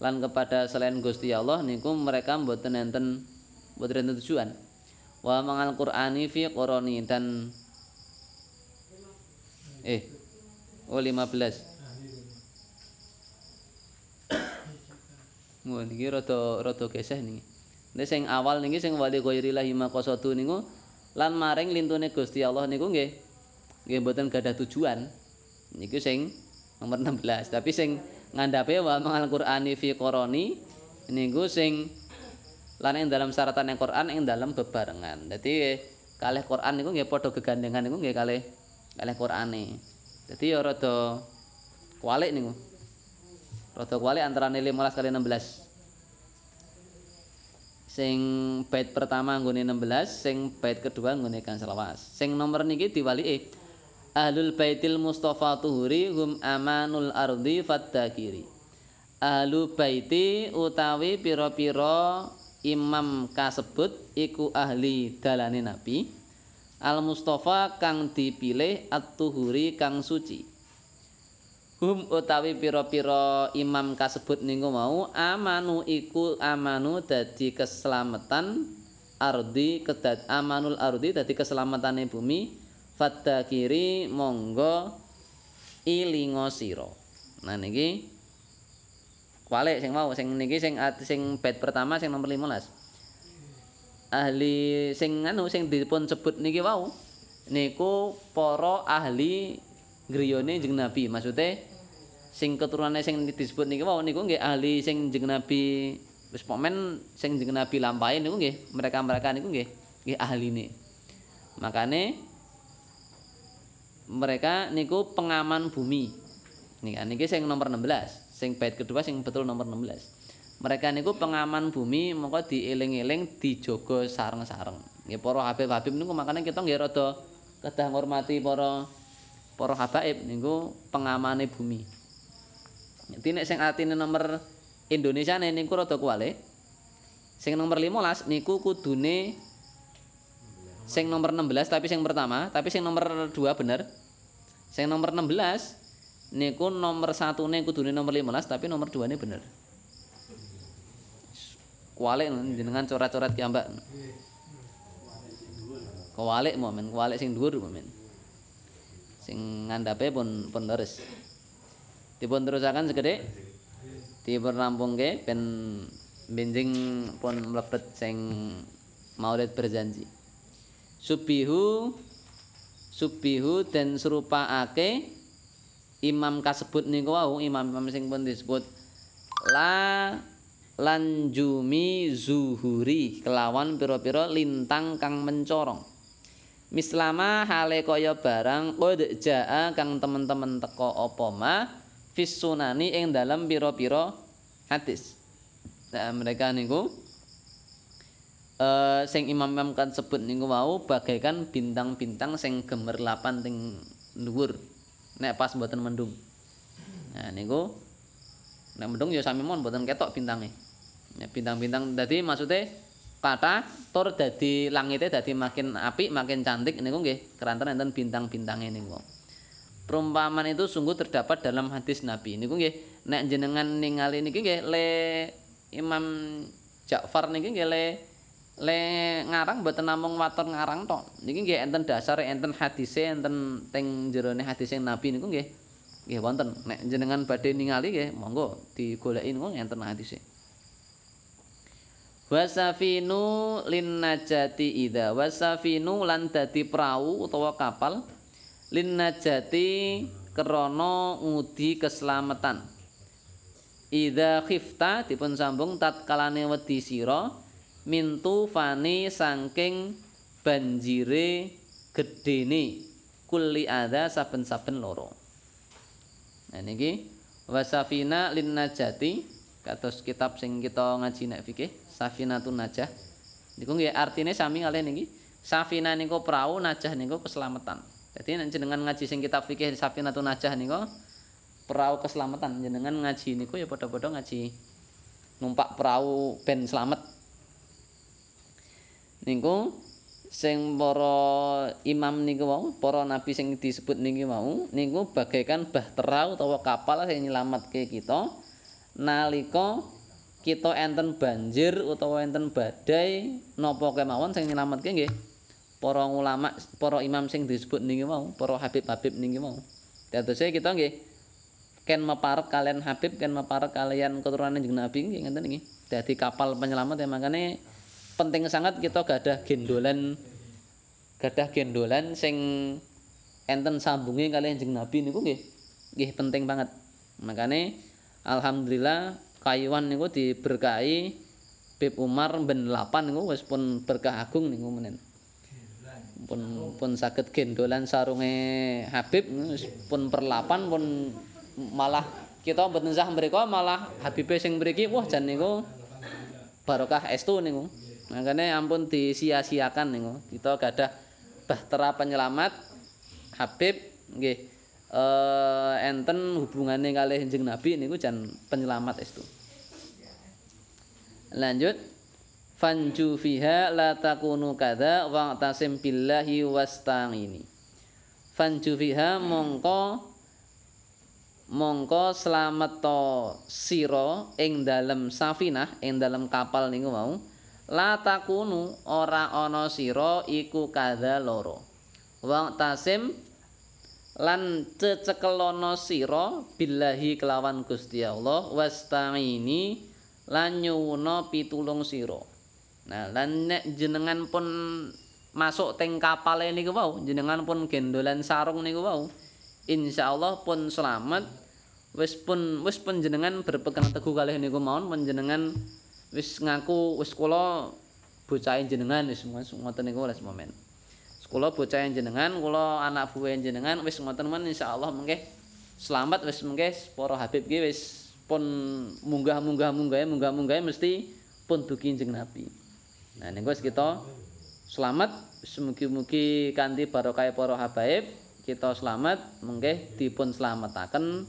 Lan kepada selain Gusti Allah niku mereka mboten enten mboten enten tujuan. Wa mangal qur'ani fi qurani dan eh oh 15 Wah niki rada rada geseh niki. Nek sing awal niki sing wali ghairillahi maqasadu niku lan maring lintune Gusti Allah niku nggih nggih mboten gadah tujuan. Niku sing nomor 16. Tapi sing ngandhape wa al Qur'ani fi qarani niku sing lan ing dalam syaratan yang Quran ing dalam bebarengan. Dadi kalih Quran niku nggih padha gegandengan niku nggih kalih kalih Qur'ane. Dadi ya rada kualik niku. Rada kuali antara 15 kali 16. Sing bait pertama nggone 16, sing bait kedua nggone kang selawas. Sing nomor niki diwalike Ahlul Baitil Mustafa Tuhuri hum amanul ardi faddakiri. Ahlu baiti utawi pira-pira imam kasebut iku ahli dalane Nabi. Al Mustafa kang dipilih at-tuhuri kang suci. Hum utawi pira-pira imam kasebut niku mau amanu iku amanu dadi keselamatan ardi kedad amanul ardi dadi keselamatane bumi. Fadzakiri monggo ilinga sira. Nah niki kualik sing mau sing niki sing sing bait pertama sing nomor 15 ahli sing anu sing dipun sebut niki wau niku para ahli griyane jeneng Nabi. Maksudnya sing keturunane sing disebut niki wau niku nggih ahli sing jeneng Nabi wis pomen sing jeneng Nabi lampahe niku nggih mereka-mereka niku nggih nggih ahline makane mereka niku pengaman bumi. Niki niki sing nomor 16 sing bait kedua sing betul nomor 16 mereka niku pengaman bumi mongko dieling-eling dijogo sareng-sareng. Nggih para habib-habib niku makane kita nggih rada kedah ngurmati para para habaib niku pengamane bumi Dadi nek sing atine nomor Indonesia niku rada kuwale. Sing nomor 15 niku kudune sing nomor 16 tapi sing pertama, tapi sing nomor 2 bener. Sing nomor 16 niku nomor 1 ne kudune nomor 15 tapi nomor 2 ne bener. Kuwale jenengan coret-coret ki ambak. Kuwale momen, kuwale sing dhuwur momen. Sing ngandhape pun pun leres. Dipun terusaken segede. Dipun rampungke ben benjing pun mlebet sing maulid berjanji subihu subihu dan serupaake imam kasebut niku wau imam-imam sing pun disebut la lanjumi zuhuri kelawan pira-pira lintang kang mencorong. Mislama hale kaya barang qad jaa kang temen-temen teko apa mah fis sunani ing dalam pira-pira hadis. Nah, mereka niku uh, sing imam-imam kan sebut niku wau bagaikan bintang-bintang sing gemerlapan ting dhuwur nek pas mboten mendung. Nah niku nek mendung ya sami mon mboten ketok bintange. Ya, bintang-bintang dadi maksude kata tur dadi langite dadi makin apik makin cantik niku nggih keranten enten bintang-bintange niku. Perumpamaan itu sungguh terdapat dalam hadis Nabi. Niku nggih nek jenengan ningali niki nggih le Imam Ja'far niki nggih le le ngarang mboten namung watur ngarang tok. Niki nggih enten dasar enten hadise enten teng jerone hadise Nabi niku nggih nggih wonten. Nek jenengan badhe ningali nggih monggo digoleki niku enten hadise. wasafinu lin najati ida wasafinu lan dadi perahu utawa kapal lin najati krana ngudi keselamatan. Ida khifta dipun sambung tatkalane wedi sira mintu fani saking banjire gedene kulli ada saben-saben loro. Nah niki. Wasafina lin najati kados kitab sing kita ngaji nek fikih safinatun najah. Niku nggih artine sami kalih niki. Safina niku perahu najah niku keselamatan jadi nek jenengan ngaji sing kitab fikih safinatun najah niku perahu keselamatan. Jenengan ngaji niku ya padha-padha ngaji numpak perahu ben selamat niku sing para imam niku wau para nabi sing disebut niki wau niku bagaikan bahtera utawa kapal sing nyelametke kita nalika kita enten banjir utawa enten badai napa kemawon sing nyelametke nggih para ulama para imam sing disebut niki wau para habib-habib niki wau dadose kita nggih ken meparek kalian habib ken meparek kalian keturunan jeneng nabi nggih ngenten niki dadi kapal penyelamat ya makane penting sangat kita gadah gendolan gadah gendolan sing enten sambunge kalian jeneng Nabi niku nggih nggih penting banget. Makane alhamdulillah kayuan niku diberkahi Bib Umar ben 8 niku wis pun berkah agung niku menen. Pun pun saged gendolan sarunge Habib pun per 8 pun malah kita mboten sah mriku malah Habibe sing mriki wah jan niku barokah estu niku. Makanya ampun disia-siakan nih, kita gadah bahtera penyelamat Habib, nggih. Eh enten hubungane kalih Kanjeng Nabi niku jan penyelamat itu. Lanjut. Fanju fiha la takunu kadza wa tasim billahi wasta'ini. Fanju fiha mongko mongko slamet to sira ing dalem safinah ing dalem kapal niku mau la takunu ora ana sira iku kadha loro wong tasim lan cecekelono sira billahi kelawan Gusti Allah wasta'ini lan nyuwuna pitulung sira nah lan nek jenengan pun masuk teng kapal niku wau jenengan pun gendolan sarung niku wau insyaallah pun selamat wis pun wis pun jenengan berpegang teguh kalih niku mawon panjenengan wis ngaku wis kula bocahe jenengan wis ngoten niku les momen. Kula bocahe jenengan, kula anak buwe jenengan wis ngoten men insyaallah mengke selamat wis mengke para Habib ki wis pun munggah-munggah munggahe munggah-munggahe mesti pun dugi jeneng Nabi. Nah wis kita selamat mugi-mugi kanthi barokah para habaib kita selamat mengke dipun slametaken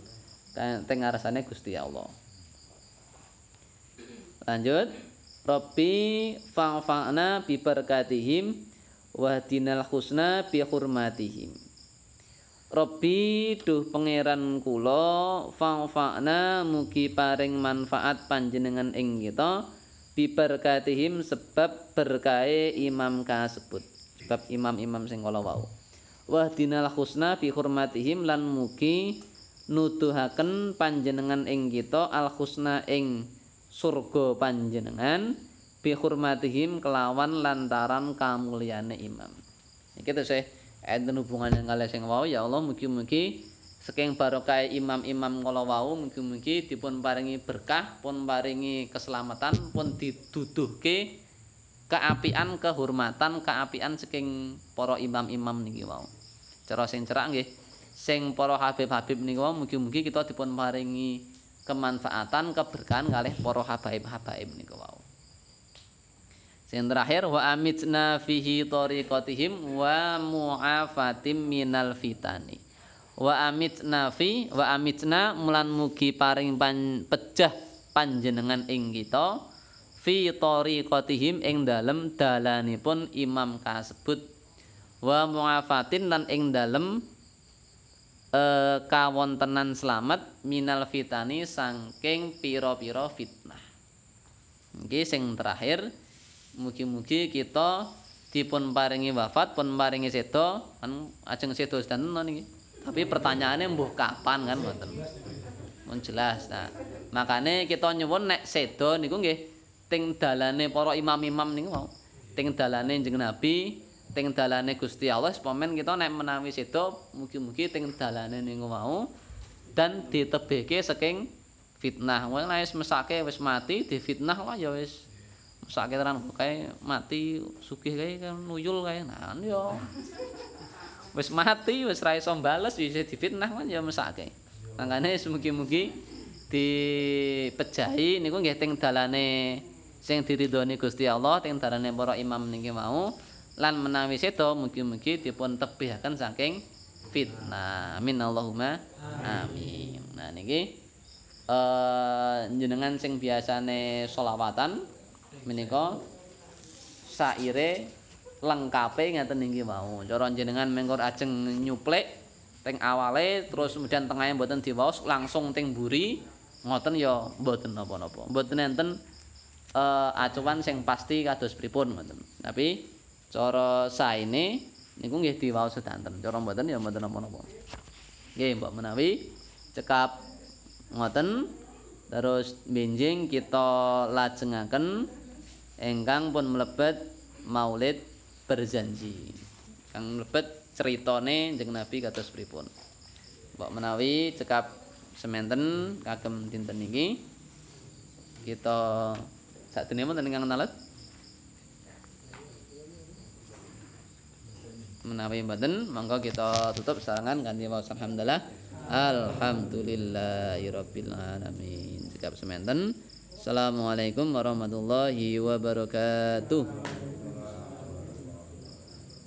teng ngarsane Gusti Allah. Lanjut. Rabbi fa'fa'na bi barakatihim wa dinal husna bi hurmatihim. Rabbi duh pangeran kula fa'fa'na mugi paring manfaat panjenengan ing kita bi barakatihim sebab berkahe imam kasebut. Sebab imam-imam sing kala wau. Wa dinal husna bi hurmatihim lan mugi nuduhaken panjenengan ing kita al husna ing surga panjenengan bi hurmatihim kelawan lantaran kamulyane imam. Iki to sih enten hubungane kalih sing wau ya Allah mugi-mugi saking barokah imam-imam kala wau mugi-mugi dipun paringi berkah, pun paringi keselamatan, pun diduduhke keapian, kehormatan, keapian saking para imam-imam niki wau. Cara sing cerak nggih, sing para habib-habib niki wau mugi-mugi kita dipun paringi kemanfaatan keberkahan kalih para habaib-habaib niku wau. Sing terakhir wa amitna fihi tariqatihim wa mu'afatim minal fitani. Wa amitna fi wa amitna mulan mugi paring pan, pejah panjenengan ing kita fi tariqatihim ing dalem dalanipun imam kasebut wa mu'afatin lan ing dalem eh, kawontenan selamat minal fitani saking pira-pira fitnah. Iki sing terakhir mugi-mugi kita dipun paringi wafat pun paringi sedo kan ajeng sedo sedanten niki. Tapi pertanyaannya mbuh kapan kan ngoten. Mun jelas. Nah, makane kita nyuwun nek sedo niku nggih ting dalane para imam-imam niku mau ting dalane jeneng Nabi ting dalane Gusti Allah sepamen kita nek menawi sedo mugi-mugi ting dalane niku mau dan ditebihke saking fitnah. Wong wis mesake wis mati difitnah lah ya wis. Mesake tenan kae mati sugih kae kan nuyul kae. Nah yo wis mati wis ra iso bales wis difitnah kan ya mesake. Mangane mugi-mugi dipejahi niku nggih teng dalane sing diridhoni Gusti Allah teng dalane para imam niki mau. Lan menawi sedo mugi-mugi dipun tebihaken saking fitnah. Amin Allahumma amin. Nah niki eh jenengan sing biasane selawatan menika saire lengkape ngeten niki mau cara jenengan mengkor ajeng nyuplek teng awale terus kemudian tengahnya mboten diwaos langsung teng buri ngoten ya mboten napa-napa. Mboten enten uh, acuan sing pasti kados pripun ngoten. Tapi cara saene niku nggih diwaos sedanten. Cara mboten ya mboten napa-napa. Nggih mbok menawi cekap ngoten. Terus benjing kita lajengaken ingkang pun mlebet maulid berjanji. Kang mlebet critane jeneng Nabi kados pripun? Mbok menawi cekap sementen kagem dinten niki. Kita sak dene wonten ingkang nalet. Menawi mboten monggo kita tutup sarangan kanthi waos alhamdulillah. Alhamdulillahirabbil alamin. Sikap sementen assalamualaikum warahmatullahi wabarakatuh